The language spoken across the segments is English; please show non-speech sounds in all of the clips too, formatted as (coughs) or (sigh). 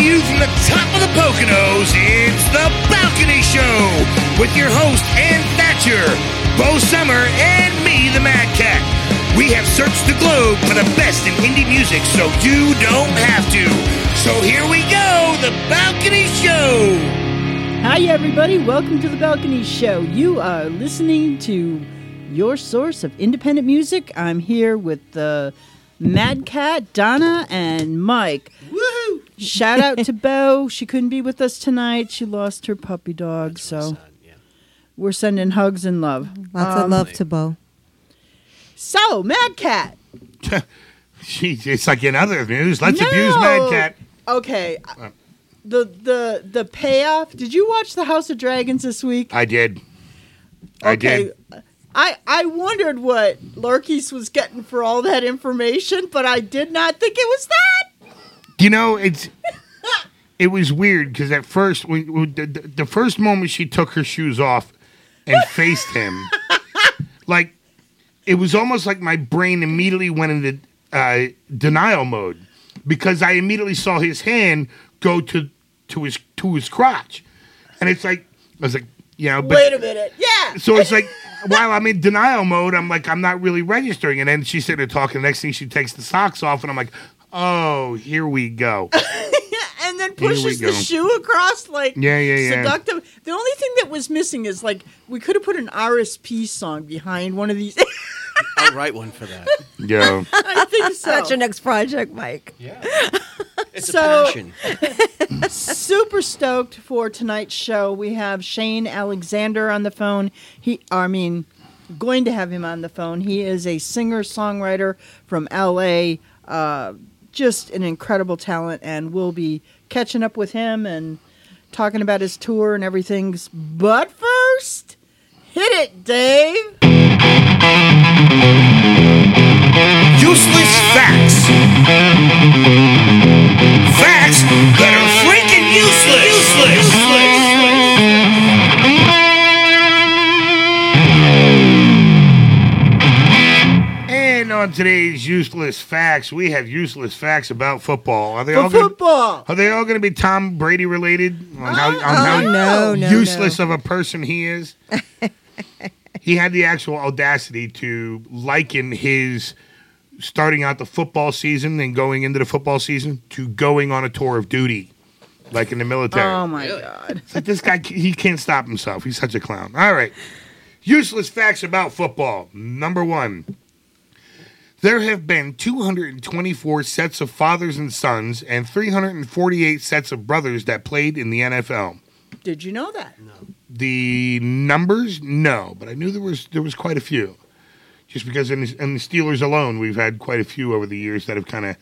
you from the top of the Poconos, it's The Balcony Show with your host, Ann Thatcher, Bo Summer, and me, the Mad Cat. We have searched the globe for the best in indie music, so you don't have to. So here we go, The Balcony Show. Hi, everybody. Welcome to the Balcony Show. You are listening to your source of independent music. I'm here with the Mad Cat, Donna, and Mike. Woohoo! Shout out to Bo. She couldn't be with us tonight. She lost her puppy dog, so we're sending hugs and love. Lots of Um, love to Bo. So, Mad Cat. (laughs) She, it's like in other news. Let's abuse Mad Cat. Okay. The the the payoff. Did you watch the House of Dragons this week? I did. I did. I, I wondered what Larys was getting for all that information, but I did not think it was that. You know, it's it was weird because at first, when, when the, the the first moment she took her shoes off and faced him, (laughs) like it was almost like my brain immediately went into uh, denial mode because I immediately saw his hand go to to his to his crotch, and it's like I was like, you know, but Wait a minute. Yeah. so it's like while I'm in denial mode, I'm like I'm not really registering, and then she's sitting there talking. The next thing she takes the socks off, and I'm like, oh, here we go. (laughs) and then Here pushes the shoe across like Yeah, yeah, yeah. seductive. The only thing that was missing is like we could have put an RSP song behind one of these. (laughs) I'll write one for that. Yeah. (laughs) I think so. That's your next project, Mike. Yeah. It's So- a passion. super stoked for tonight's show. We have Shane Alexander on the phone. He, I mean, going to have him on the phone. He is a singer songwriter from LA. Uh, just an incredible talent, and we'll be catching up with him and talking about his tour and everything. But first, hit it, Dave. Useless facts. Facts that on today's useless facts, we have useless facts about football. Are they For all gonna, football. Are they all going to be Tom Brady related? On how, uh, on how Oh, no, no, useless no. of a person he is. (laughs) he had the actual audacity to liken his starting out the football season and going into the football season to going on a tour of duty, like in the military. Oh my God. It's like this guy, he can't stop himself. He's such a clown. All right. Useless facts about football. Number one. There have been 224 sets of fathers and sons and 348 sets of brothers that played in the NFL. Did you know that? The numbers, no, but I knew there was there was quite a few. Just because in the, in the Steelers alone, we've had quite a few over the years that have kind of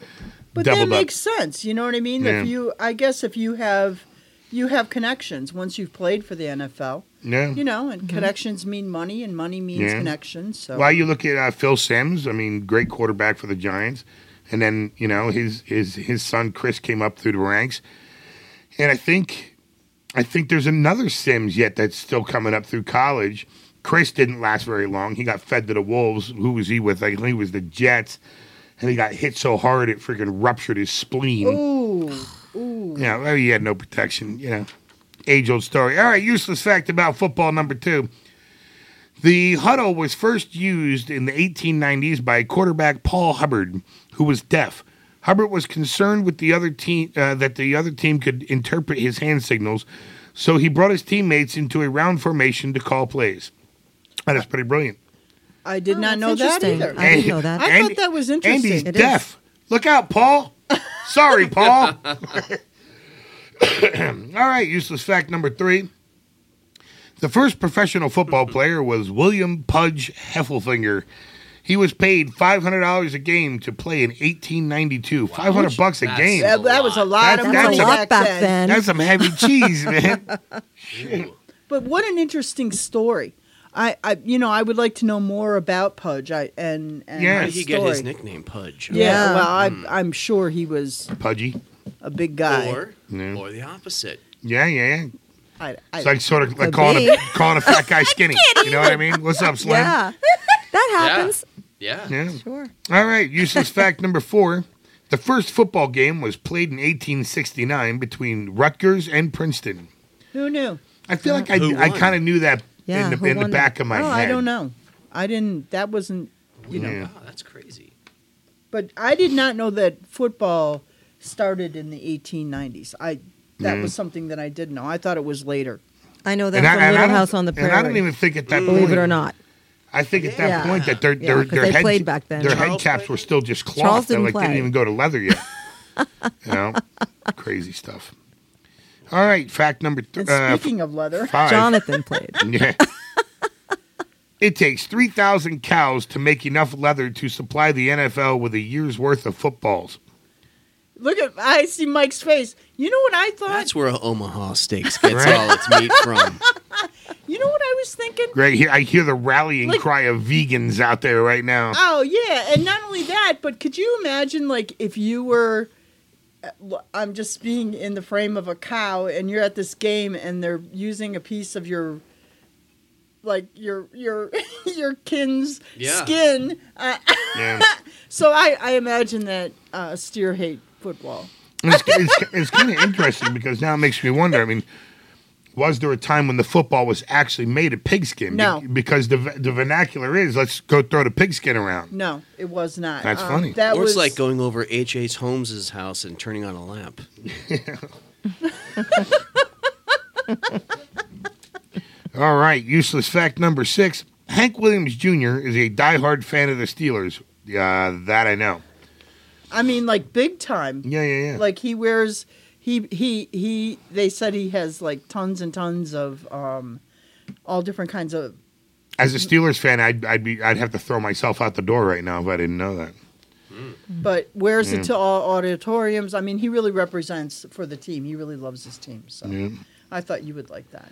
But that doubled up. makes sense. You know what I mean? Yeah. If you, I guess, if you have, you have connections once you've played for the NFL. Yeah. You know, and connections mean money, and money means Yeah. connections. So Well, you look at uh, Phil Simms. I mean, great quarterback for the Giants, and then you know his his his son Chris came up through the ranks, and I think I think there's another Simms yet that's still coming up through college. Chris didn't last very long. He got fed to the wolves. Who was he with? I think he was the Jets, and he got hit so hard it freaking ruptured his spleen. ooh, ooh. Yeah, well, he had no protection. You know, age old story. All right, useless fact about football number two. The huddle was first used in the 1890s by quarterback Paul Hubbard, who was deaf. Hubbard was concerned with the other team uh, that the other team could interpret his hand signals, so he brought his teammates into a round formation to call plays. That is pretty brilliant. I did Oh, not know that either. I didn't know that. I thought that was interesting. And he's It is. deaf. Look out, Paul. Sorry, (laughs) Paul. (laughs) (coughs) All right, useless fact number three. The first professional football (laughs) player was William Pudge Heffelfinger. He was paid five hundred dollars a game to play in eighteen ninety two. Five hundred bucks a That's game. that, that was a lot of That's- money that's a lot back then. That's some heavy cheese, (laughs) man. But what an interesting story. I, I, you know, I would like to know more about Pudge. I and, and Yeah. How his he get his nickname Pudge? Yeah, Yeah. well, I, hmm. I'm sure he was Pudgy. A big guy. Or, Yeah. or the opposite. Yeah, yeah, yeah. I, I, It's like sort of like calling be. a, (laughs) calling a fat guy (laughs) skinny. You know what I mean? What's up, Slim? Yeah. (laughs) That happens. Yeah. Yeah. Sure. All right, useless fact number four. The first football game was played in 1869 between Rutgers and Princeton. Who knew? I feel like I, I kind of knew that Yeah, in the, in the back that? of my oh, head. I don't know. I didn't. That wasn't. You know. Yeah. Wow, that's crazy. But I did not know that football started in the 1890s. I that Mm. was something that I didn't know. I thought it was later. I know that And I, from and I Little don't- House on the Prairie. And I don't even think at that believe point, it or not. I think at that Yeah. point that their Yeah, their, 'cause their they head played back then. their head caps played? were still just cloth. Charles They didn't like didn't even go to leather yet. (laughs) you know, crazy stuff. All right, fact number th- And uh, speaking of leather, five. (laughs) Jonathan played. (laughs) Yeah. It takes 3,000 cows to make enough leather to supply the NFL with a year's worth of footballs. Look at I see Mike's face. You know what I thought? That's where Omaha Steaks (laughs) gets Right. all its meat from. (laughs) you know what I was thinking? Great. Here, I hear the rallying Like- cry of vegans out there right now. Oh yeah, and not only that, but could you imagine like if you were uh, I'm just being in the frame of a cow and you're at this game and they're using a piece of your like your your (laughs) your kin's Yeah. skin. Uh, Yeah. so I I imagine that uh, steer hate football. it's, it's, it's kind of interesting because now it makes me wonder. I mean, was there a time when the football was actually made of pigskin? No. Be- because the the vernacular is let's go throw the pigskin around. No, it was not. That's Um, funny. That or was it's like going over H. H. Holmes's house and turning on a lamp. (laughs) All right, useless fact number six: Hank Williams Jr. is a diehard fan of the Steelers. Uh, that I know. I mean, like big time. Yeah, yeah, yeah. Like he wears he he he. They said he has like tons and tons of um, all different kinds of. As a Steelers fan, I'd I'd be I'd have to throw myself out the door right now if I didn't know that. But wears Yeah. it to all auditoriums. I mean, he really represents for the team. He really loves his team. So Yeah. I thought you would like that.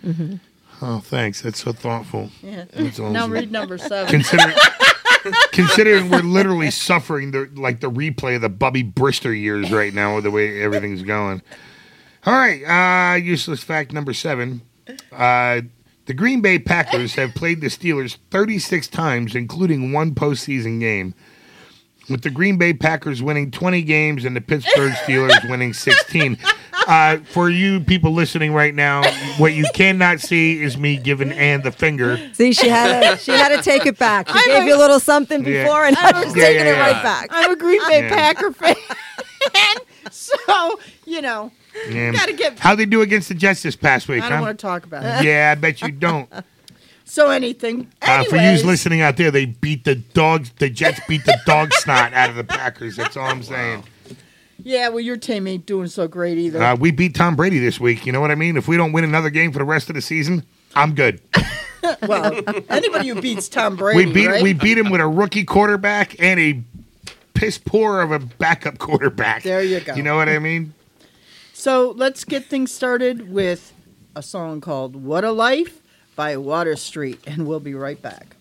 Oh, thanks. That's so thoughtful. Yeah. That's Now read number seven. Considering, (laughs) (laughs) considering we're literally suffering the like the replay of the Bubby Brister years right now with the way everything's going. All right, uh, useless fact number seven: uh, the Green Bay Packers have played the Steelers 36 times, including one postseason game. With the Green Bay Packers winning 20 games and the Pittsburgh Steelers winning 16. Uh, for you people listening right now, what you cannot see is me giving Ann the finger. See, she had to, she had to take it back. She I'm gave a- you a little something Yeah. before, and now she's Yeah, taking yeah, it yeah. right back. I'm a Green Bay Yeah. Packer fan. (laughs) so you know, Yeah. Gotta get- How they do against the Jets this past week, I don't huh? want to talk about it. Yeah, I bet you don't. (laughs) So anything. Uh, for you listening out there, they beat the dogs. The Jets beat the dog snot out of the Packers. That's all I'm saying. Yeah, well, your team ain't doing so great either. Uh, we beat Tom Brady this week. You know what I mean? If we don't win another game for the rest of the season, I'm good. (laughs) well, anybody who beats Tom Brady, we beat right? we beat him with a rookie quarterback and a piss poor of a backup (laughs) quarterback. There you go. You know what I mean? So let's get things started with a song called What a Life by Water Street, and we'll be right back.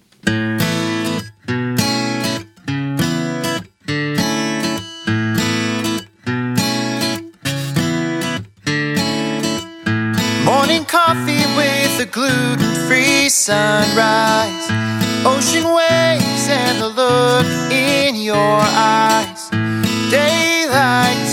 Gluten free sunrise. Ocean waves and the look in your eyes. Daylight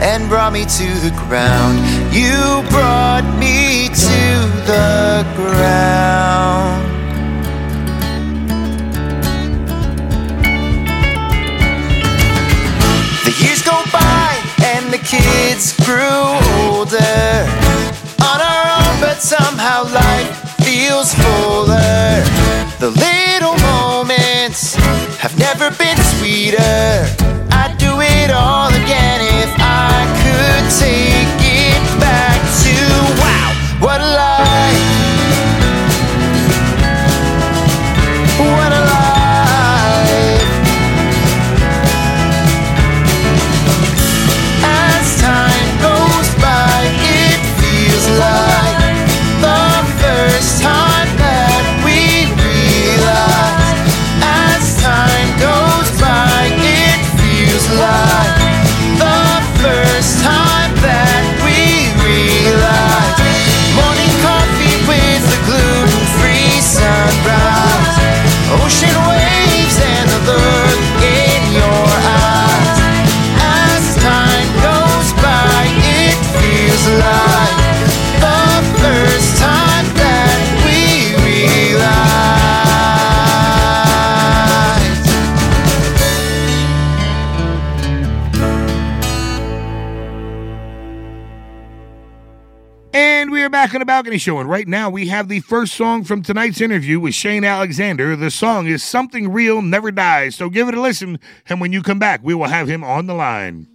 and brought me to the ground. You brought me to the ground. The years go by and the kids grew older. On our own, but somehow life feels fuller. The little moments have never been sweeter. Balcony Show, and right now we have the first song from tonight's interview with Shane Alexander. The song is Something Real Never Dies, so give it a listen, and when you come back, we will have him on the line.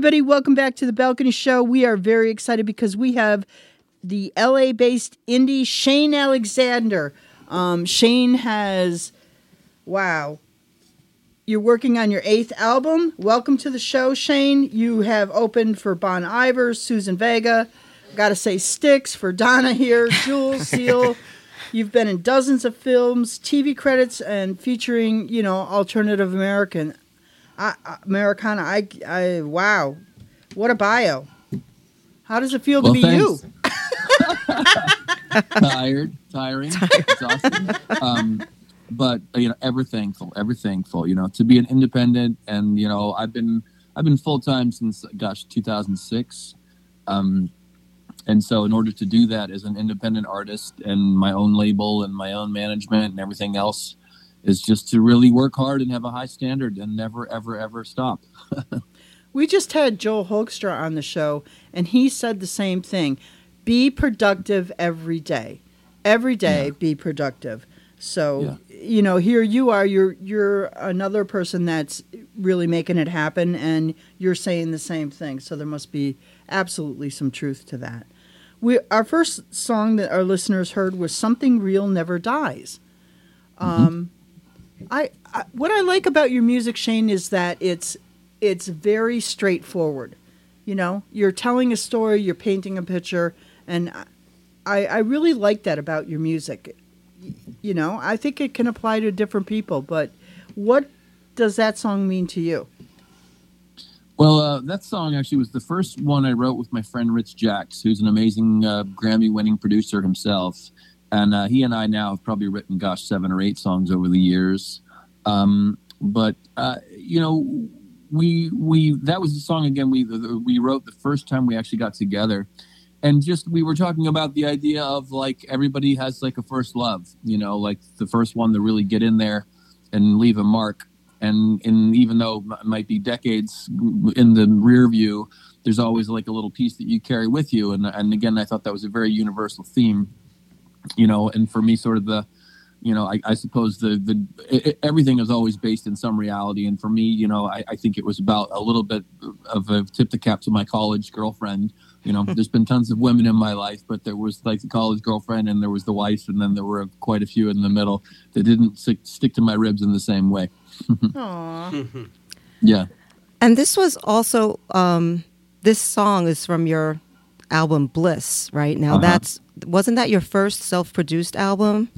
Everybody. Welcome back to the Balcony Show. We are very excited because we have the LA based indie Shane Alexander. Um, Shane has, wow, you're working on your eighth album. Welcome to the show, Shane. You have opened for Bon Iver, Suzanne Vega. Got to say, Styx for Donna here, (laughs) Jules Seal. You've been in dozens of films, TV credits, and featuring, you know, alternative American. I, I- Americana. I, I, wow, what a bio. How does it feel Well, to be you? (laughs) tired, tiring, exhausting. Um, but you know, ever thankful, ever thankful. You know, to be an independent, and you know, I've been I've been full time since gosh 2006. Um, and so, in order to do that as an independent artist and my own label and my own management and everything else, is just to really work hard and have a high standard and never, ever, ever stop. (laughs) We just had Joel Hoekstra on the show, and he said the same thing. Be productive every day. Every day, be productive. So, you know, here you are. You're you're another person that's really making it happen, and you're saying the same thing. So there must be absolutely some truth to that. We our first song that our listeners heard was "Something Real Never Dies." Um, I, I what I like about your music, Shane, is that it's it's very straightforward. You know, you're telling a story, you're painting a picture, and I I really like that about your music. You know, I think it can apply to different people, but what does that song mean to you? Well, uh, that song actually was the first one I wrote with my friend Rich Jacks, who's an amazing uh, Grammy-winning producer himself, and uh, he and I now have probably written, gosh, seven or eight songs over the years. Um, but uh, you know, we we that was the song again we we wrote the first time we actually got together, and just we were talking about the idea of like everybody has like a first love, you know, like the first one to really get in there and leave a mark. And and even though it might be decades in the rear view there's always like a little piece that you carry with you. And and again i thought that was a very universal theme you know and for me sort of the you know i, I suppose the the i i- everything is always based in some reality and for me you know I, I think it was about a little bit of a tip the cap to my college girlfriend you know (laughs) there's been tons of women in my life but there was like the college girlfriend and there was the wife and then there were quite a few in the middle that didn't stick, stick to my ribs in the same way (laughs) Aw. (laughs) yeah And this was also um, this song is from your album Bliss, right? Now Uh-huh. that's wasn't that your first self-produced album?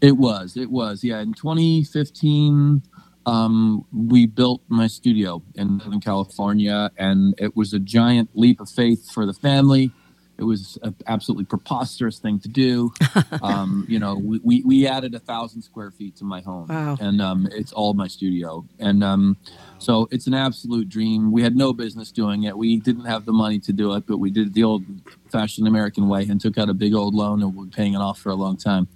It was. It was. Yeah. In 2015, um, we built my studio in Northern California, and it was a giant leap of faith for the family. It was an absolutely preposterous thing to do. (laughs) um, you know, we, we, we added a thousand square feet to my home, Wow. and um, it's all my studio. And um, so it's an absolute dream. We had no business doing it. We didn't have the money to do it, but we did it the old-fashioned American way and took out a big old loan, and we're paying it off for a long time.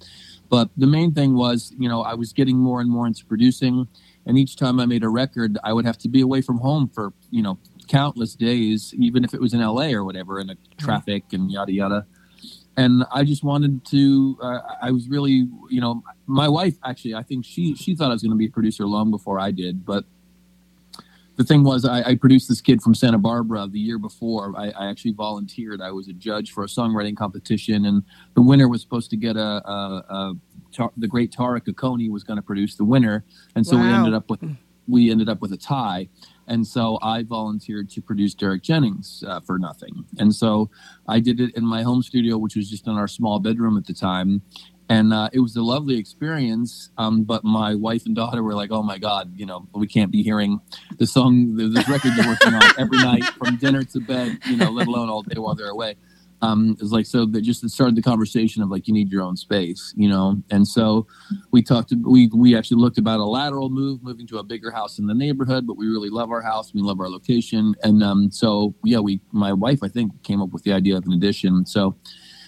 But the main thing was, you know, I was getting more and more into producing, and each time I made a record, I would have to be away from home for, you know, countless days, even if it was in LA or whatever, in the traffic and yada yada. And I just wanted to. Uh, I was really, you know, my wife actually. I think she she thought I was going to be a producer long before I did, but the thing was, I, I produced this kid from Santa Barbara the year before. I, I actually volunteered. I was a judge for a songwriting competition, and the winner was supposed to get a, a, a Tar- the great Tara Cocconi was going to produce the winner, and so we ended up with we ended up with a tie. And so I volunteered to produce Derek Jennings uh, for nothing. And so I did it in my home studio, which was just in our small bedroom at the time. And uh, it was a lovely experience. Um, but my wife and daughter were like, oh my God, you know, we can't be hearing the song, the, this record they're working on every night from dinner to bed, you know, let alone all day while they're away. Um, it's like, so that just started the conversation of like, you need your own space, you know? And so we talked, we, we actually looked about a lateral move, moving to a bigger house in the neighborhood, but we really love our house. We love our location. And um, so, yeah, we, my wife, I think, came up with the idea of an addition. So,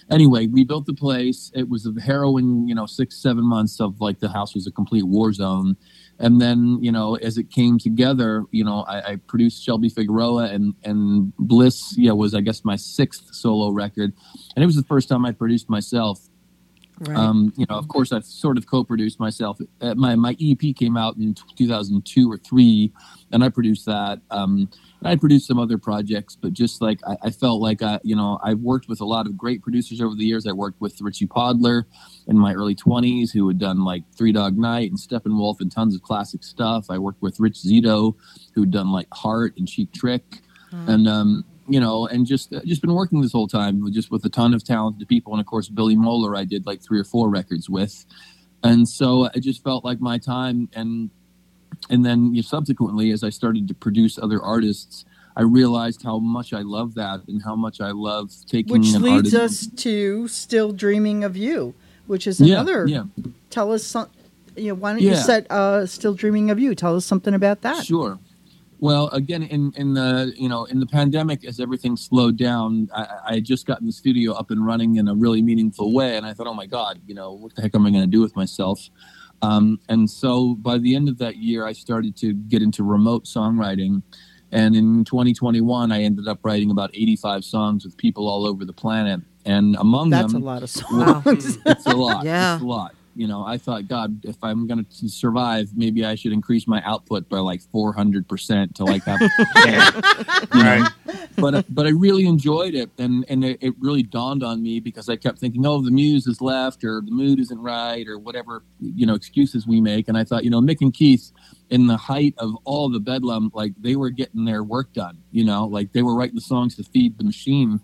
anyway, we built the place. It was a harrowing, you know, six, seven months of like the house was a complete war zone. And then, you know, as it came together, you know, I, I produced Shelby Figueroa and, and Bliss, yeah, was, I guess, my sixth solo record. And it was the first time I produced myself. Right. Um, you know, of course, I've sort of co-produced myself. Uh, my my EP came out in 2002 or three, and I produced that. Um, and I produced some other projects, but just like I, I felt like I, you know, I've worked with a lot of great producers over the years. I worked with Richie Podolor in my early 20s, who had done like Three Dog Night and Steppenwolf and tons of classic stuff. I worked with Rich Zito, who'd done like Heart and Cheap Trick, and um, you know, and just uh, just been working this whole time just with a ton of talented people, and of course Billy Moeller, I did like three or four records with, and so I just felt like my time, and and then you know, subsequently as I started to produce other artists, I realized how much I love that and how much I love taking Which an leads us to Still Dreaming of You, which is another. yeah. Tell us some. You know, why don't you set uh, Still Dreaming of You? Tell us something about that. Sure. Well, again, in in the you know in the pandemic, as everything slowed down, I, I had just gotten the studio up and running in a really meaningful way, and I thought, oh my god, you know, what the heck am I going to do with myself? Um, and so by the end of that year, I started to get into remote songwriting, and in 2021, I ended up writing about 85 songs with people all over the planet, and among them That's a lot of (laughs) Wow. songs. it's a lot. Yeah. It's a lot. You know, I thought, God, if I'm going to survive, maybe I should increase my output by like 400% to like have. (laughs) (laughs) Right. but uh, but I really enjoyed it, and and it, it really dawned on me because I kept thinking, oh, the muse is left, or the mood isn't right, or whatever you know excuses we make. And I thought, you know, Mick and Keith, in the height of all the bedlam, like they were getting their work done. You know, like they were writing the songs to feed the machine.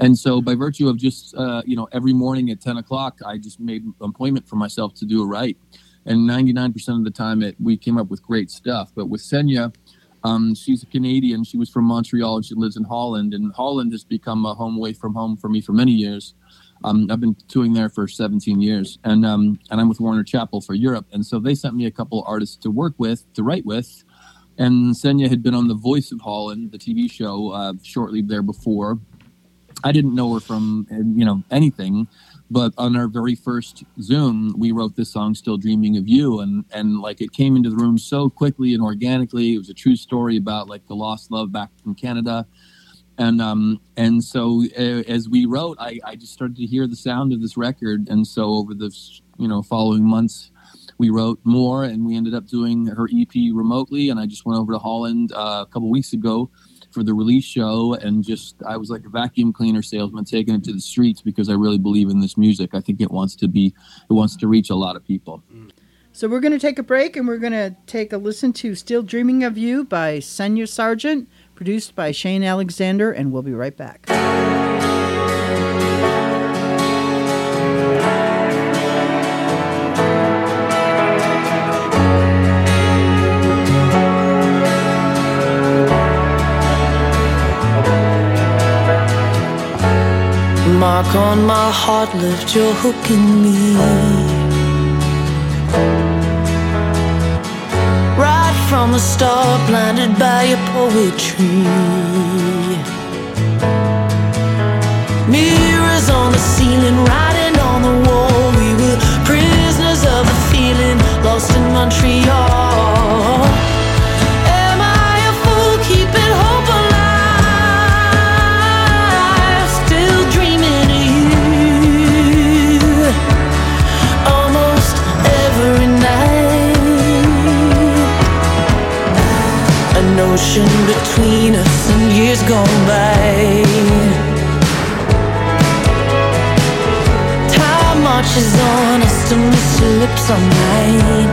And so, by virtue of just uh, you know every morning at ten o'clock, I just made an appointment for myself to do it right. And ninety nine percent of the time, it we came up with great stuff. But with Senya, um, she's a Canadian. She was from Montreal and she lives in Holland. And Holland has become a home away from home for me for many years. Um, I've been touring there for 17 years, and um, and I'm with Warner Chappell for Europe. And so they sent me a couple artists to work with, to write with. And Senya had been on The Voice of Holland, the TV show, uh, shortly there before. I didn't know her from you know anything, but on our very first Zoom, we wrote this song "Still Dreaming of You," and and like it came into the room so quickly and organically. It was a true story about like the lost love back in Canada, and um and so uh, as we wrote, I I just started to hear the sound of this record, and so over the you know following months. We wrote more, and we ended up doing her EP remotely. And I just went over to Holland uh, a couple weeks ago for the release show and just I was like a vacuum cleaner salesman taking it to the streets because I really believe in this music. I think it wants to be it wants to reach a lot of people. So we're going to take a break and we're going to take a listen to Still Dreaming of You by Senya Sargent, produced by Shane Alexander, and we'll be right back. Mark on my heart, left your hook in me. Right from the start, blinded by your poetry. Mirrors on the ceiling, writing on the wall. We were prisoners of the feeling, lost in Montreal. Ocean between us and years gone by. Time marches on, I still miss your lips on mine.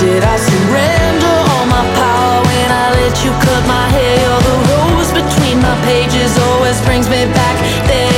Did I surrender all my power when I let you cut my hair? The rose between my pages always brings me back there.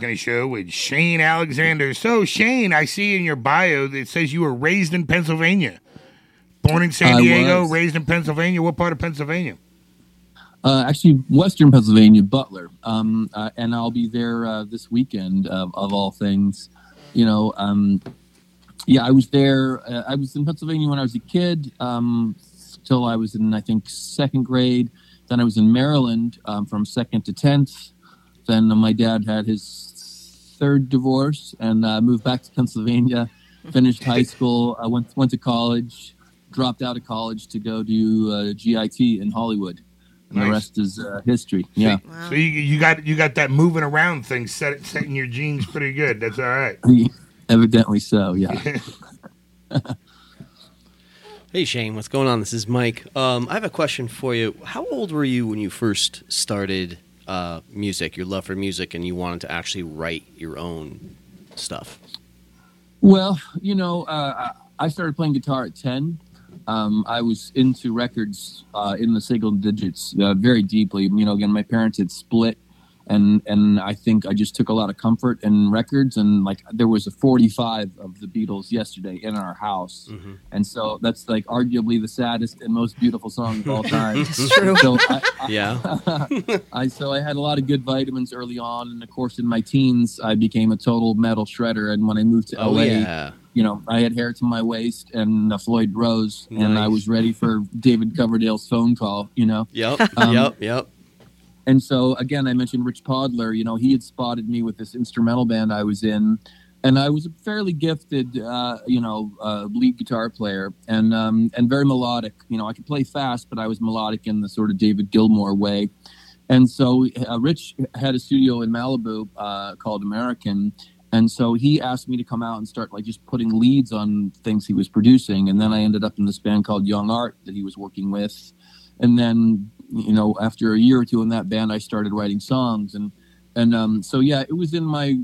Balcony show with Shane Alexander. So, Shane, I see in your bio that it says you were raised in Pennsylvania. Born in San I Diego, was. raised in Pennsylvania. What part of Pennsylvania? Uh, actually, Western Pennsylvania, Butler, um, uh, and I'll be there uh, this weekend. Of, of all things, you know, um, yeah, I was there. Uh, I was in Pennsylvania when I was a kid, um, till I was in, I think, second grade. Then I was in Maryland um, from second to tenth. Then my dad had his third divorce and uh, moved back to Pennsylvania. Finished high (laughs) school. I went went to college. Dropped out of college to go do uh, GIT in Hollywood. And Nice. the rest is uh, history. Yeah. So you, you got you got that moving around thing set set in your genes pretty good. That's all right. (laughs) Evidently so, yeah. (laughs) Hey Shane, what's going on? This is Mike. Um, I have a question for you. How old were you when you first started uh, music, your love for music, and you wanted to actually write your own stuff? Well, you know, uh, I started playing guitar at 10. Um, I was into records uh, in the single digits uh, very deeply. You know, again, my parents had split, and and I think I just took a lot of comfort in records. And like, there was a 45 of the Beatles yesterday in our house, Mm-hmm. and so that's like arguably the saddest and most beautiful song of all (laughs) time. It's true. So I, I, Yeah. (laughs) I so I had a lot of good vitamins early on, and of course, in my teens, I became a total metal shredder. And when I moved to Oh LA, yeah. you know, I had hair to my waist and a Floyd Rose, and I was ready for David Coverdale's phone call. You know, Yep. Um, yep. Yep. And so again, I mentioned Rich Podolor. You know, he had spotted me with this instrumental band I was in, and I was a fairly gifted, uh, you know, uh, lead guitar player, and um, and very melodic. You know, I could play fast, but I was melodic in the sort of David Gilmour way. And so uh, Rich had a studio in Malibu uh, called American. And so he asked me to come out and start like just putting leads on things he was producing. And then I ended up in this band called Young Art that he was working with. And then, you know, after a year or two in that band, I started writing songs. And, and um, so, yeah, it was in my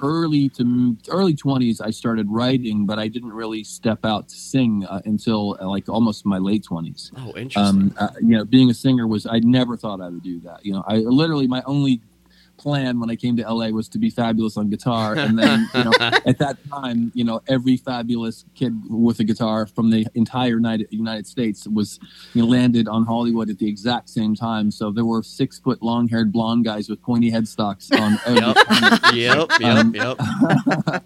early to early 20s I started writing, but I didn't really step out to sing uh, until uh, like almost my late 20s Oh, interesting. um, uh, you know, being a singer was I never thought I would do that. You know, I literally my only plan when I came to LA was to be fabulous on guitar, and then you know, (laughs) at that time, you know, every fabulous kid with a guitar from the entire United United States was you know, landed on Hollywood at the exact same time. So there were six foot long haired blonde guys with pointy headstocks on. (laughs) every Yep. yep. Yep. Um, yep. (laughs)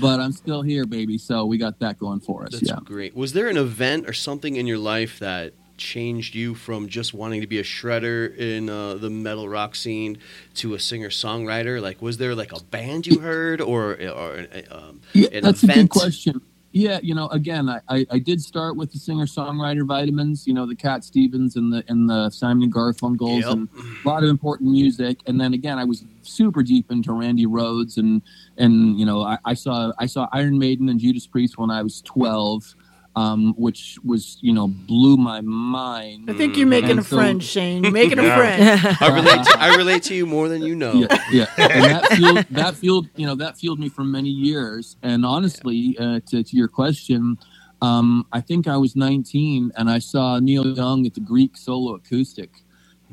but I'm still here, baby. So we got that going for us. That's yeah. great. Was there an event or something in your life that changed you from just wanting to be a shredder in uh, the metal rock scene to a singer songwriter? Like, was there like a band you heard or or um, Yeah, an that's a good question. Yeah, you know, again, I, I, I did start with the singer songwriter vitamins, you know, the Cat Stevens and the and the Simon and Garfunkels Yep. and a lot of important music. And then again, I was super deep into Randy Rhoads and and you know, I, I saw I saw Iron Maiden and Judas Priest when I was twelve, um, which was you know blew my mind. I think you're making And a so- friend, Shane. You're (laughs) making a friend. I relate. To, I relate to you more than you know. yeah, yeah. (laughs) And that fueled, that fueled, you know, that fueled me for many years. And honestly, uh, to, to your question, um, I think I was 19 and I saw Neil Young at the Greek Solo Acoustic.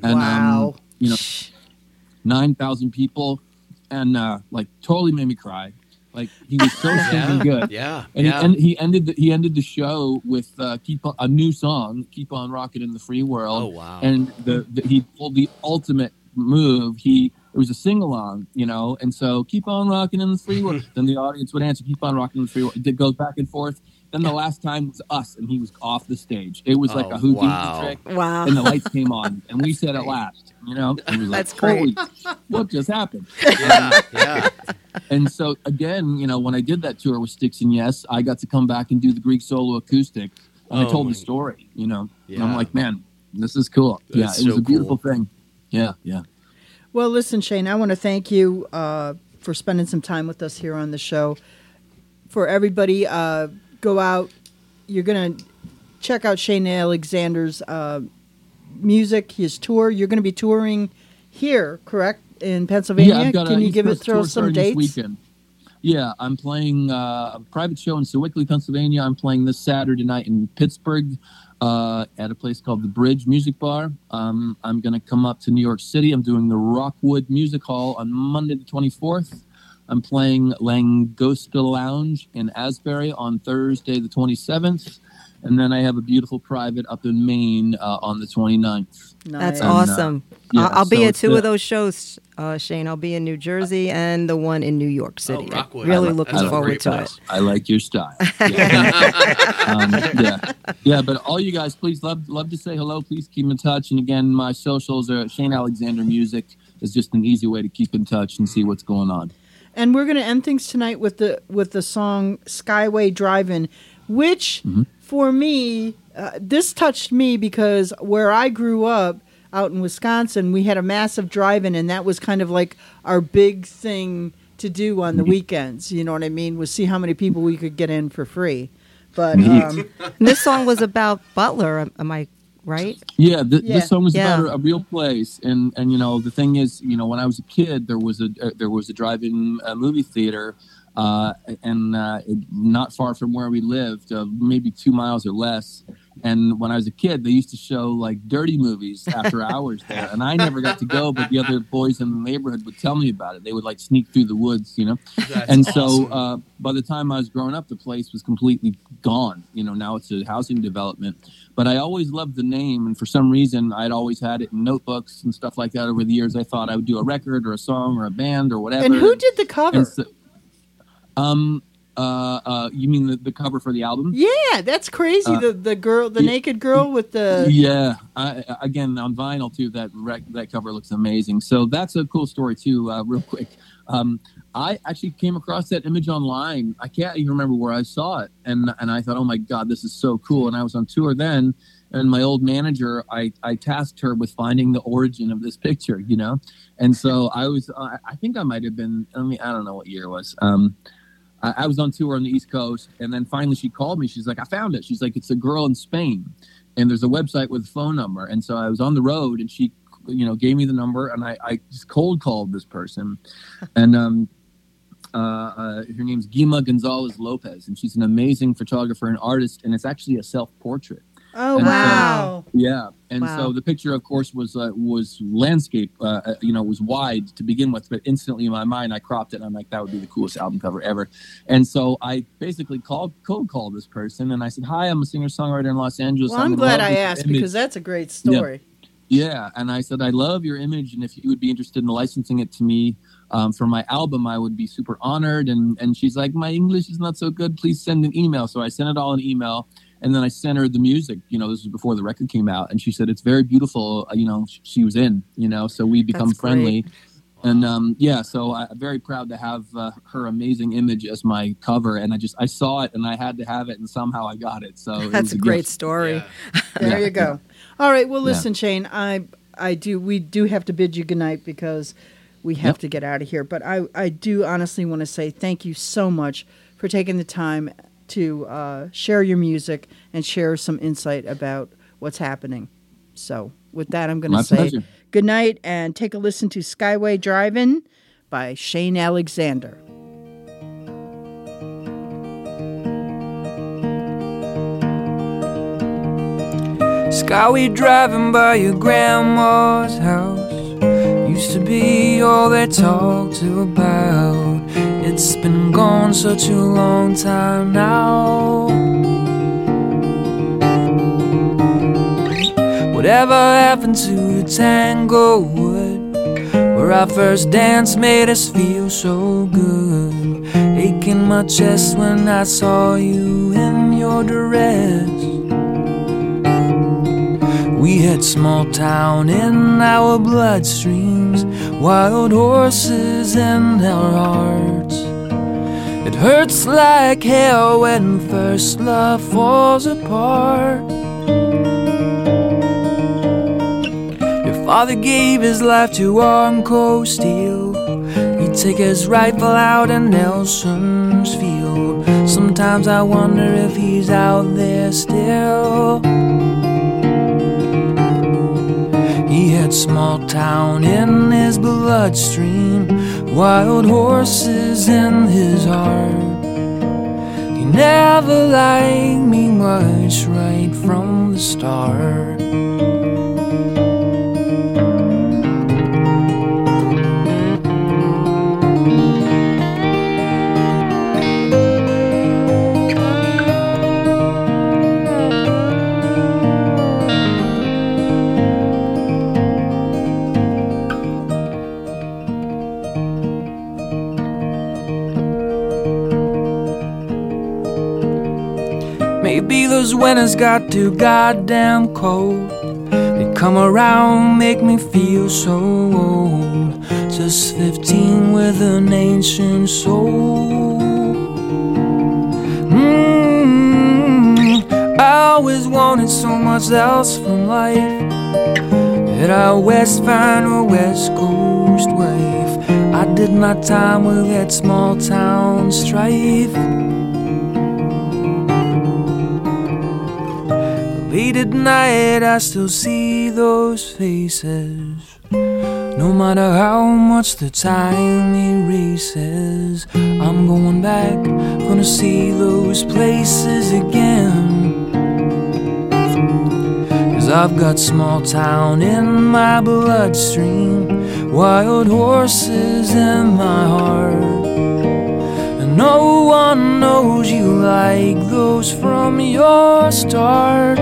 And, wow. Um, you know, 9,000 people and uh, like totally made me cry. Like he was so (laughs) stinking good. Yeah. And yeah. he, end, he ended the, he ended the show with uh, keep on, a new song, "Keep on Rocking in the Free World." oh wow. and the, the he pulled the ultimate move. He it was a sing along, you know, and so keep on rocking in the free world. (laughs) then the audience would answer, keep on rocking in the free world. It goes back and forth. Then the last time was us, and he was off the stage. It was like Oh, a Houdini wow. trick, Wow. and the lights came on, (laughs) and we said at last, you know, it was like, That's great. Holy, what just happened? yeah. Yeah. And so again, you know, when I did that tour with Styx and Yes, I got to come back and do the Greek solo acoustic, and I Oh told the story. You know, and I'm like, man, this is cool. yeah, That's it was a beautiful thing. Yeah, yeah. Well, listen, Shane, I want to thank you uh, for spending some time with us here on the show. For everybody, uh, go out. You're going to check out Shane Alexander's uh, music, his tour. You're going to be touring here, correct, in Pennsylvania? Yeah, Can you give us throw some dates? weekend. Yeah, I'm playing uh, a private show in Sewickley, Pennsylvania. I'm playing this Saturday night in Pittsburgh uh, at a place called the Bridge Music Bar. Um, I'm going to come up to New York City. I'm doing the Rockwood Music Hall on Monday the 24th. I'm playing Langosta Lounge in Asbury on Thursday the 27th. And then I have a beautiful private up in Maine uh, on the 29th. That's Nice. And, uh, awesome. yeah, I'll, I'll be at two uh, of those shows, uh, Shane. I'll be in New Jersey and the one in New York City. Oh, Rockwood. Really like- looking forward to place. it. I like your style. (laughs) Yeah. um, yeah, yeah. But all you guys, please love love to say hello. Please keep in touch. And again, my socials are Shane Alexander Music. is just an easy way to keep in touch and see what's going on. And we're going to end things tonight with the with the song Skyway Drive-In, which Mm-hmm. For me uh, this touched me because where I grew up out in Wisconsin, we had a massive drive-in, and that was kind of like our big thing to do on the Mm-hmm. weekends. You know what I mean? Was see how many people we could get in for free. But Mm-hmm. um, (laughs) this song was about Butler. am- Am I right? Yeah, th- Yeah. this song was Yeah. about a, a real place, and and you know the thing is, you know, when I was a kid, there was a uh, there was a drive-in uh, movie theater, uh, and uh, it, not far from where we lived, uh, maybe two miles or less. And when I was a kid, they used to show like dirty movies after (laughs) hours there, and I never got to go, but the other boys in the neighborhood would tell me about it. They would like sneak through the woods, you know. That's and so uh, by the time I was growing up, the place was completely gone. You know, now it's a housing development. But I always loved the name, and for some reason, I'd always had it in notebooks and stuff like that over the years. I thought I would do a record or a song or a band or whatever. and who did the cover? And so- um, uh, uh, you mean the, the cover for the album? Yeah, that's crazy. Uh, the the girl, the y- naked girl with the yeah, I, I- again on vinyl too. That rec- that cover looks amazing. So that's a cool story too. Uh, real quick, um, I actually came across that image online. I can't even remember where I saw it, and and I thought, oh my god, this is so cool. And I was on tour then, and my old manager, I I tasked her with finding the origin of this picture, you know. And so I was, uh, I think I might have been. I mean, I don't know what year it was. Um, I, I was on tour on the East Coast, and then finally she called me. She's like, I found it. She's like, it's a girl in Spain and there's a website with a phone number. And so I was on the road and she, you know, gave me the number and I, I just cold called this person. (laughs) And um, uh, uh, her name's Guima Gonzalez Lopez, and she's an amazing photographer and artist. And it's actually a self portrait. Oh And so- wow. Yeah, and Wow. so the picture, of course, was uh, was landscape. Uh, uh, you know, was wide to begin with, but instantly in my mind, I cropped it, and I'm like, that would be the coolest album cover ever. And so I basically called, cold called this person, and I said, "Hi, I'm a singer songwriter in Los Angeles. Well, I I'm glad I asked image." because that's a great story. Yeah, and I said I love your image, and if you would be interested in licensing it to me um, for my album, I would be super honored. And and she's like, my English is not so good. Please send an email. So I sent it all in email, and then I sent her the music. You know, this was before the record came out, and she said it's very beautiful. Uh, You know, she was in. You know, so we become That's great. friendly. And um, yeah, so I'm very proud to have uh, her amazing image as my cover, and I just I saw it and I had to have it, and somehow I got it. So it That's was a great gift. story. Yeah. (laughs) There Yeah. you go. All right. Well, Yeah. listen, Shane. I I do. We do have to bid you goodnight because we have Yep. to get out of here. But I I do honestly want to say thank you so much for taking the time to uh, share your music and share some insight about what's happening. So with that, I'm going to say pleasure. good night and take a listen to Skyway Drive-In by Shane Alexander. Skyway driving by your grandma's house used to be all they talked about. It's been gone such a long time now. Whatever happened to the Tanglewood, where our first dance made us feel so good? Aching my chest when I saw you in your dress. We had small town in our bloodstreams, wild horses in our hearts. It hurts like hell when first love falls apart. Your father gave his life to Uncle Steel. He'd take his rifle out in Nelson's field. Sometimes I wonder if he's out there still. He had small town in his bloodstream, wild horses in his heart. He never liked me much right from the start. Those winters got too goddamn cold. They come around, make me feel so old. Just 15 with an ancient soul. Mm, I always wanted so much else from life. That I west find a west coast wave. I did my time with that small town strife. Late at night, I still see those faces. No matter how much the time erases, I'm going back, gonna see those places again. Cause I've got small town in my bloodstream, wild horses in my heart. No one knows you like those from your start.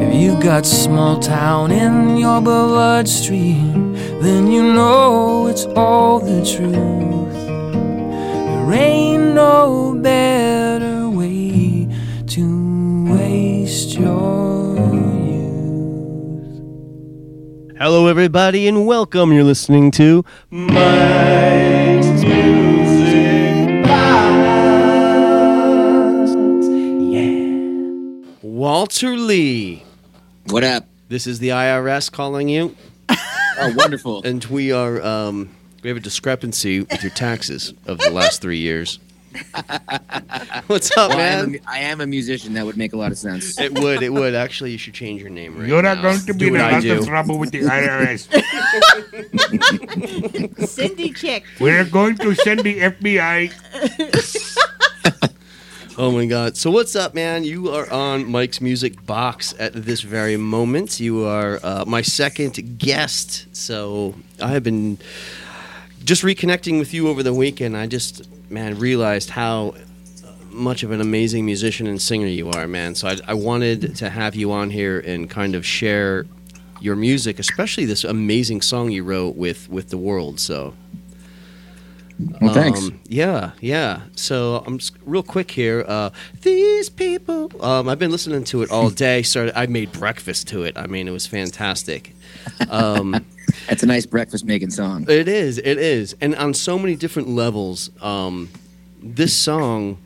If you've got small town in your bloodstream, then you know it's all the truth. There ain't no better way to waste your youth. Hello, everybody, and welcome. You're listening to Mike's Walter Lee. What up? This is the IRS calling you, Oh, wonderful. (laughs) and we are um, we have a discrepancy with your taxes of the last three years. (laughs) What's up, Well, I, am a, I am a musician. That would make a lot of sense. (laughs) It would, it would. Actually, you should change your name right You're now. not going to be in what a I lot of trouble with the IRS. Cindy check. We're going to send the FBI. Oh my God! So what's up, man? You are on Mike's Music Box at this very moment. You are uh, my second guest. So I have been just reconnecting with you over the weekend. I just, man, realized how much of an amazing musician and singer you are, man. So I, I wanted to have you on here and kind of share your music, especially this amazing song you wrote with with the world. So Well, thanks. um, yeah, yeah. So I'm just, real quick here. Uh, These people. Um, I've been listening to it all (laughs) day. Started. I made breakfast to it. I mean, it was fantastic. Um, (laughs) That's a nice breakfast making song. it is. It is, and on so many different levels. Um, this song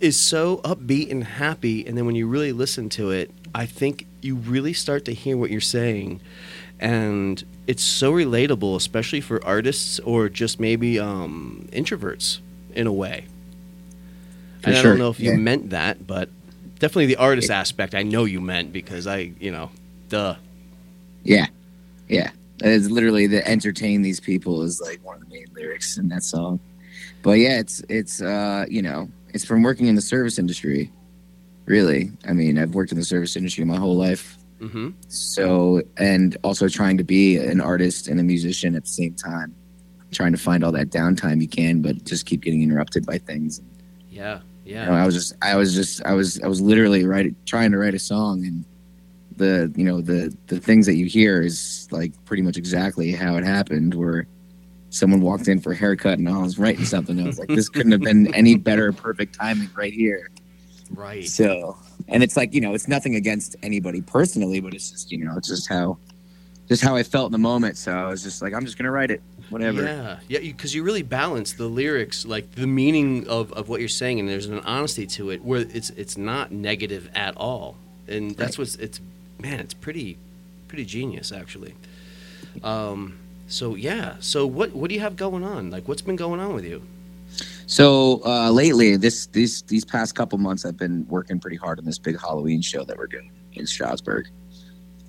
is so upbeat and happy, and then when you really listen to it, I think you really start to hear what you're saying, and it's so relatable, especially for artists or just maybe um, introverts in a way. For and I don't know if you yeah. meant that, but definitely the artist aspect. I know you meant because I, you know, duh. Yeah, yeah. It's literally the entertain these people is like one of the main lyrics in that song. But yeah, it's it's uh you know it's from working in the service industry. Really, I mean, I've worked in the service industry my whole life. Hmm So and also trying to be an artist and a musician at the same time, trying to find all that downtime you can, but just keep getting interrupted by things. Yeah, yeah. You know, I was just, I was just, I was, I was literally writing, trying to write a song, and the, you know, the the things that you hear is like pretty much exactly how it happened. Where someone walked in for a haircut, and I was writing something. I was like, this couldn't have been (laughs) any better, perfect timing right here. right. So, and it's like, you know, it's nothing against anybody personally, but it's just, you know, it's just how, just how I felt in the moment. So I was just like, I'm just gonna write it, whatever. Yeah, yeah, because you, really balance the lyrics, like the meaning of, of what you're saying, and there's an honesty to it where it's it's not negative at all, and that's what's it's man, it's pretty pretty genius actually. Um, so yeah, so what what do you have going on? Like, what's been going on with you? So uh, lately, this these these past couple months, I've been working pretty hard on this big Halloween show that we're doing in Strasbourg.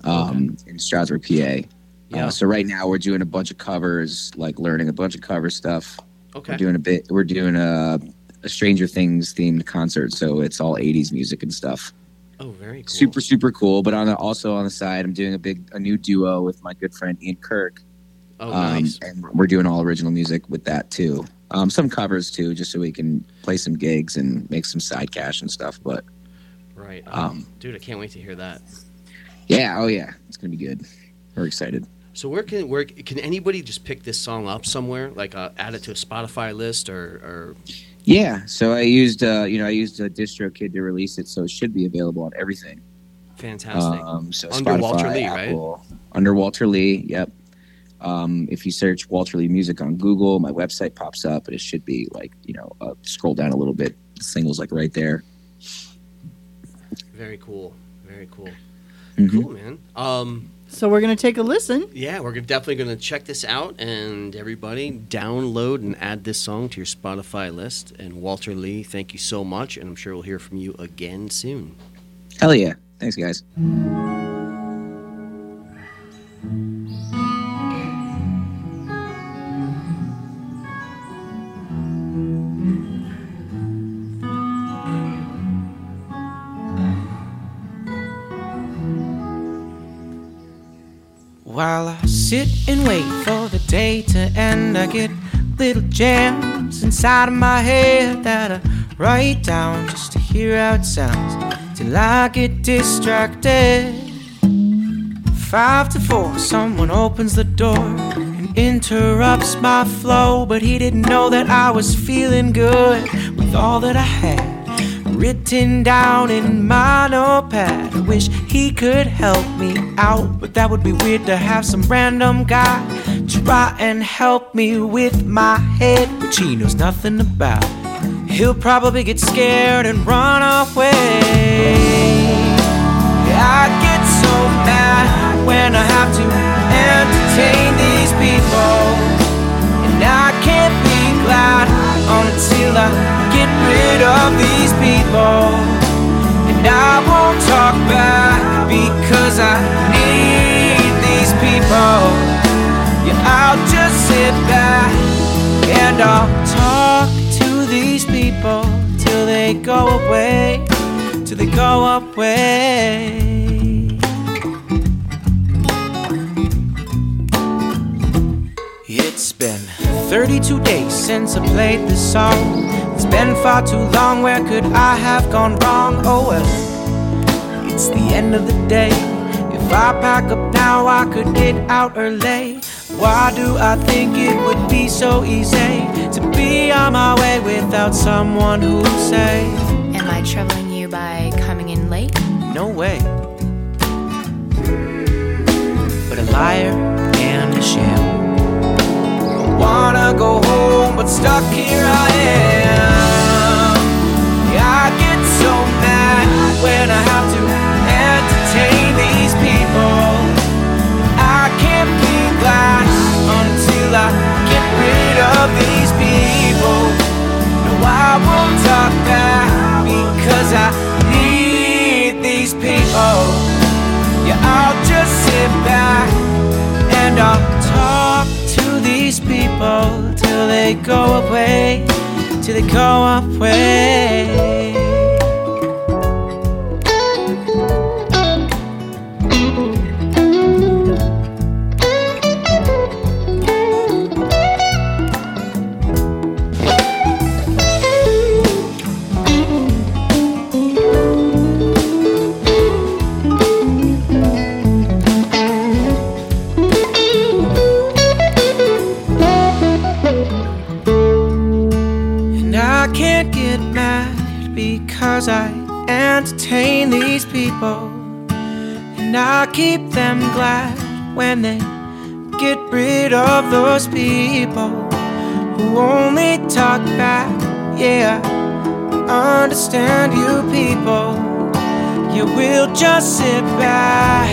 um, in Stroudsburg, PA. Yeah. Uh, so right now we're doing a bunch of covers, like learning a bunch of cover stuff. Okay. We're doing a bit. We're doing a, a Stranger Things themed concert, so it's all '80s music and stuff. Oh, very cool. Super super cool. But on the, also on the side, I'm doing a big a new duo with my good friend Ian Kirk. Oh, Um, nice. and we're doing all original music with that too. Um, some covers too, just so we can play some gigs and make some side cash and stuff. But Right. um, Dude, I can't wait to hear that. yeah, oh yeah, it's gonna be good. We're excited. So where can where can anybody just pick this song up somewhere, like uh, add it to a Spotify list or, or Yeah, so I used uh, you know I used a DistroKid to release it, so it should be available on everything. fantastic? Um, so Under Spotify, Walter Lee, right? Under Walter Lee, yep. Um, if you search Walter Lee music on Google, my website pops up, and it should be like you know uh, scroll down a little bit. The single's like right there. Very cool. Very cool. Mhm. Cool, man. Um, So we're gonna take a listen. yeah, we're definitely going to check this out, and everybody download and add this song to your Spotify list. And Walter Lee, thank you so much, and I'm sure we'll hear from you again soon. Hell yeah! Thanks, guys. While I sit and wait for the day to end, I get little jams inside of my head that I write down just to hear how it sounds till I get distracted. Five to four, someone opens the door and interrupts my flow, but he didn't know that I was feeling good with all that I had written down in my notepad. I wish he could help me out, but that would be weird to have some random guy try and help me with my head, which he knows nothing about. He'll probably get scared and run away. I get so mad when I have to entertain these people, and I can't be glad until I get rid of these people. And I won't talk back because I need these people. Yeah, I'll just sit back and I'll talk to these people till they go away, till they go away. 32 days since I played this song. It's been far too long, where could I have gone wrong? Oh well, it's the end of the day. If I pack up now, I could get out early. Why do I think it would be so easy to be on my way without someone who'll say, Am I troubling you by coming in late? No way? But a liar and a sham. Wanna go home, but stuck here I am. Yeah, I get so mad when I have to entertain these people. I can't be glad until I get rid of these people. No, I won't talk back because I need these people. Yeah, I'll just sit back and I'll talk people till they go away, till they go away. Who only talk back. Yeah, understand you people. You will just sit back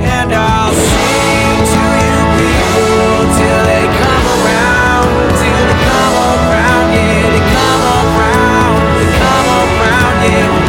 and I'll sing to you people till they come around, till they come around, yeah, they come around, they come around, yeah,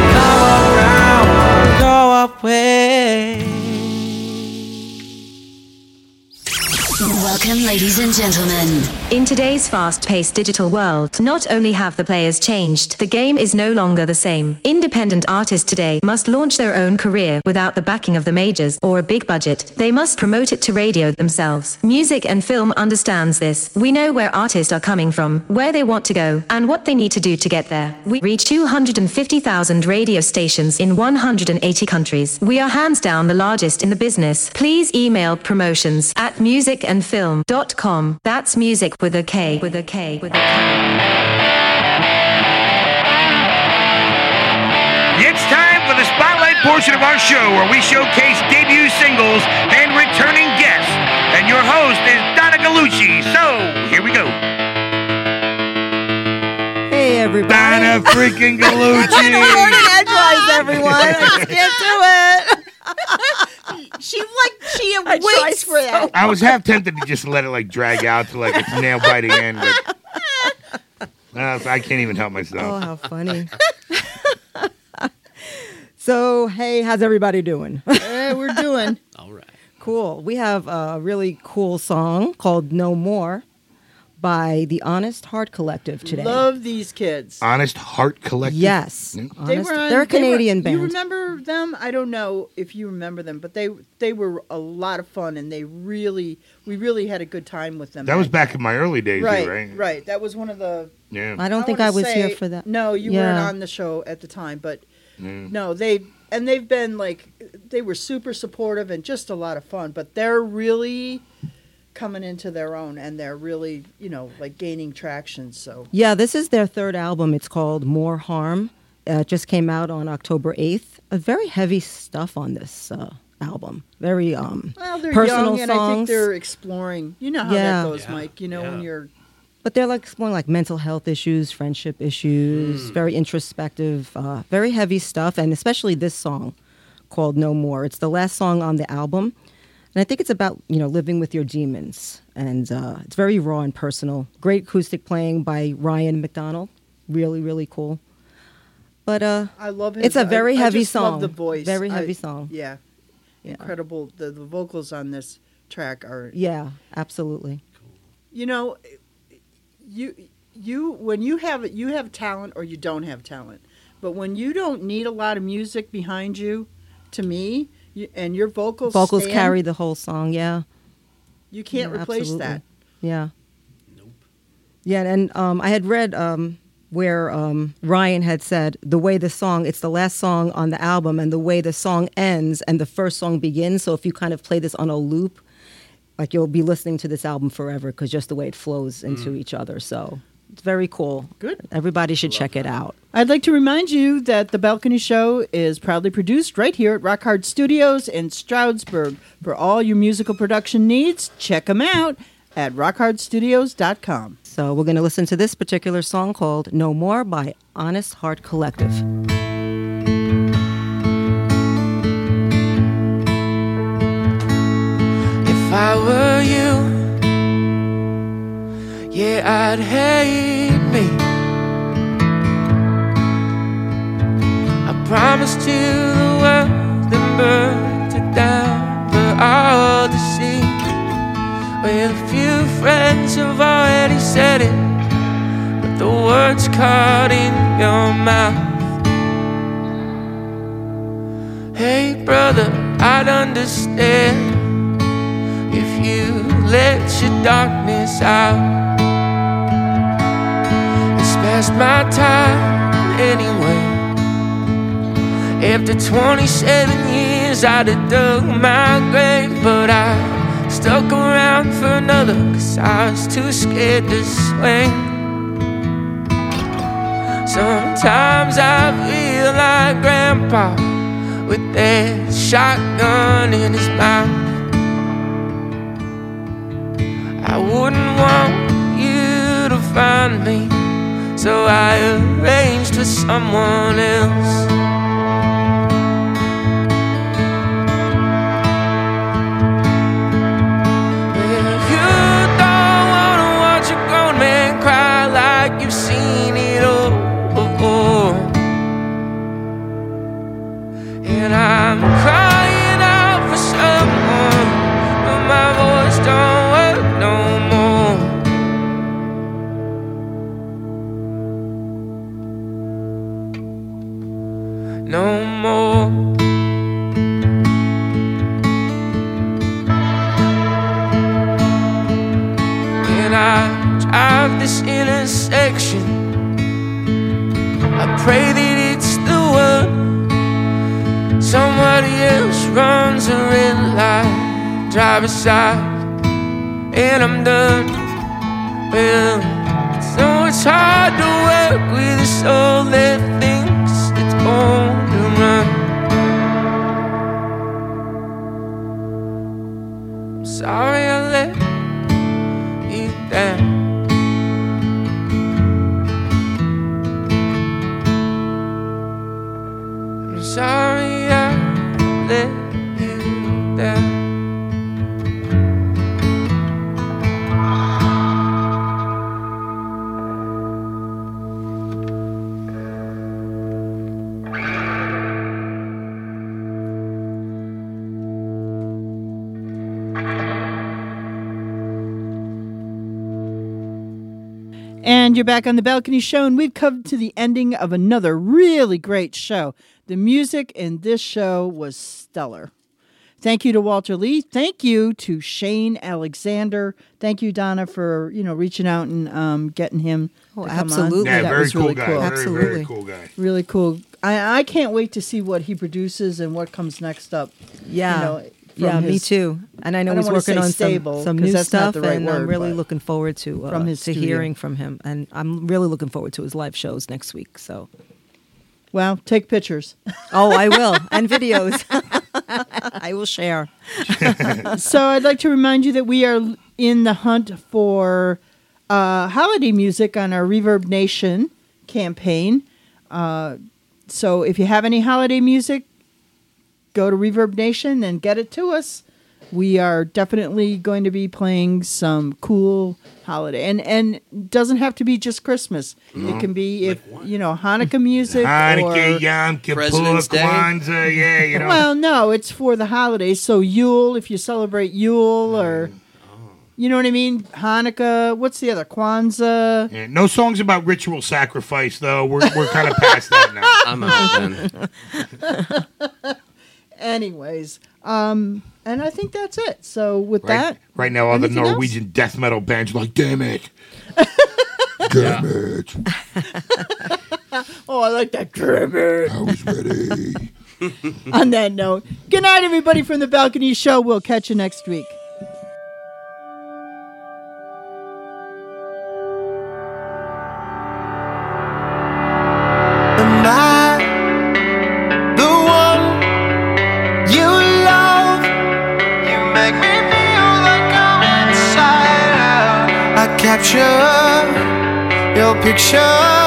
Welcome, ladies and gentlemen. In today's fast paced digital world, not only have the players changed, the game is no longer the same. Independent artists today must launch their own career without the backing of the majors or a big budget. They must promote it to radio themselves. Music and film understands this. We know where artists are coming from, where they want to go, and what they need to do to get there. We reach 250,000 radio stations in 180 countries. We are hands down the largest in the business. Please email promotions at musicandfilm.com. That's music with a K, with a K, with a K. It's time for the spotlight portion of our show where we showcase debut singles and returning guests. And your host is Donna Gallucci. So, here we go. Hey, everybody. Donna freaking (laughs) Gallucci. Morning edgewise, everyone. I just can't do it. She like she (laughs) waits for that. I was half tempted to just let it like drag out to like its nail biting end, but (laughs) uh, I can't even help myself. Oh, how funny. (laughs) so, hey, how's everybody doing? Eh, we're doing. All right. Cool. We have a really cool song called No More by the Honest Heart Collective today. Love these kids. Honest Heart Collective. Yes. Yeah. They Honest- were on, They're a they were- Canadian band. You remember them? I don't know if you remember them, but they they were a lot of fun, and they really we really had a good time with them. That was back in my early days, right, too, right? right. That was one of the. Yeah. I don't think I was here for that. No, you Yeah. weren't on the show at the time, but Mm. no, they and they've been like they were super supportive and just a lot of fun. But they're really coming into their own, and they're really you know like gaining traction. So Yeah, this is their third album. It's called More Harm. Uh, it just came out on October 8th. A very heavy stuff on this uh, album. Very um, well, they're personal young, and I think they're exploring. You know how Yeah. that goes, Yeah. Mike. You know when you're but they're like exploring like mental health issues, friendship issues, very introspective, uh, very heavy stuff, and especially this song called "No More." It's the last song on the album, and I think it's about you know living with your demons, and uh, it's very raw and personal. Great acoustic playing by Ryan McDonald, really really cool. But uh, I love his, It's a very I, I heavy love song. the voice. Very I- heavy song. Yeah. Yeah. Incredible. The, the vocals on this track are yeah, absolutely. you know you you when you have you have talent or you don't have talent. But when you don't need a lot of music behind you, to me, you, and your vocals Vocals stand, carry the whole song. Yeah. you can't Yeah, replace absolutely. that. Yeah. Nope. Yeah, and um, I had read um, where um, Ryan had said the way the song, it's the last song on the album, and the way the song ends and the first song begins. So if you kind of play this on a loop, like you'll be listening to this album forever because just the way it flows into each other. So it's very cool. Good. Everybody should check it out. I'd like to remind you that the Balcony Show is proudly produced right here at Rock Hard Studios in Stroudsburg. For all your musical production needs, check them out at rockhardstudios.com. So we're going to listen to this particular song called No More by Honest Heart Collective. If I were you, yeah, I'd hate me. I promised you the world and burned it down for all to see. Well, a few friends have already said it, but the words caught in your mouth. Hey, brother, I'd understand if you let your darkness out. Past my time anyway. After 27 years, I'd have dug my grave, but I stuck around for another, cause I was too scared to swing. Sometimes I feel like Grandpa with that shotgun in his mouth. I wouldn't want you to find me, so I arranged for someone else. Runs a red light, drive aside, and I'm done. Well, so it's hard to work with a soul that thinks it's on the run. I'm sorry And you're back on the balcony show, and we've come to the ending of another really great show. The music in this show was stellar. Thank you to Walter Lee. Thank you to Shane Alexander. Thank you, Donna, for you know reaching out and um, getting him. Oh, to come absolutely. On. Yeah, that very was cool really guy. cool. Very, Absolutely. very cool guy. Really cool. I, I can't wait to see what he produces and what comes next up. Yeah. You know, yeah, me too. And I know I he's working on stable, some, some new stuff, right and I'm really looking forward to uh, from his to studio. hearing from him. And I'm really looking forward to his live shows next week. So, Well, take pictures. oh, I will, (laughs) and videos. (laughs) I will share. (laughs) so I'd like to remind you that we are in the hunt for uh, holiday music on our Reverb Nation campaign. Uh, so if you have any holiday music, go to Reverb Nation and get it to us. We are definitely going to be playing some cool holiday, and and doesn't have to be just Christmas. It mm-hmm. can be if you know Hanukkah music (laughs) Hanukkah, or Yom Kippur, President's Day. Kwanzaa, yeah, you (laughs) know. well, no, it's for the holidays. So Yule, if you celebrate Yule, or mm. you know what I mean, Hanukkah. What's the other Kwanzaa? Yeah, no songs about ritual sacrifice, though. We're, we're kind of past that now. (laughs) I'm out then. Anyways, um, and I think that's it. So with Right, that, right now, all the anything else? Norwegian death metal bands are like, damn it. (laughs) damn it. (laughs) oh, I like that. Damn it. I was ready. (laughs) On that note, good night, everybody from the Balcony Show. We'll catch you next week. Capture your picture,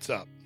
what's up.